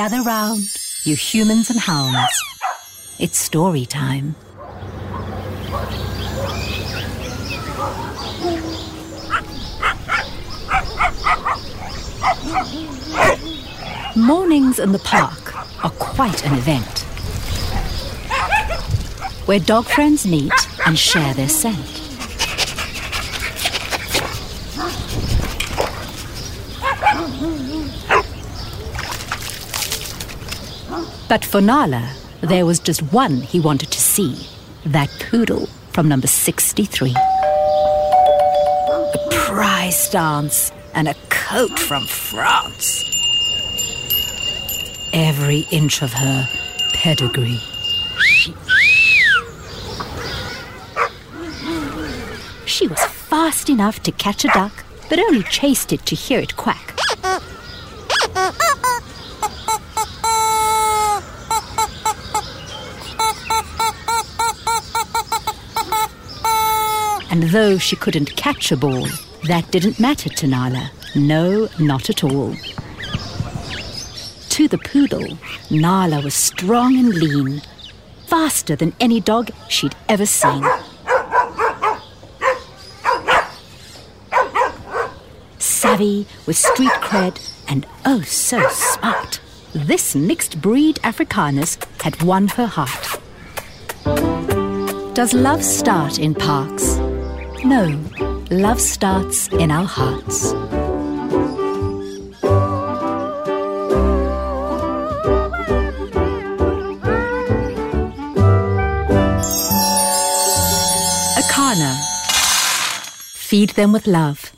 Gather round, you humans and hounds. It's story time. Mornings in the park are quite an event. Where dog friends meet and share their scent. But for Nala, there was just one he wanted to see that poodle from number 63. A prize stance and a coat from France. Every inch of her pedigree. She was fast enough to catch a duck, but only chased it to hear it quack. And though she couldn't catch a ball, that didn't matter to Nala. No, not at all. To the poodle, Nala was strong and lean, faster than any dog she'd ever seen. Savvy, with street cred, and oh so smart. This mixed breed Africanis had won her heart. Does love start in parks? No, love starts in our hearts. Akana. Feed them with love.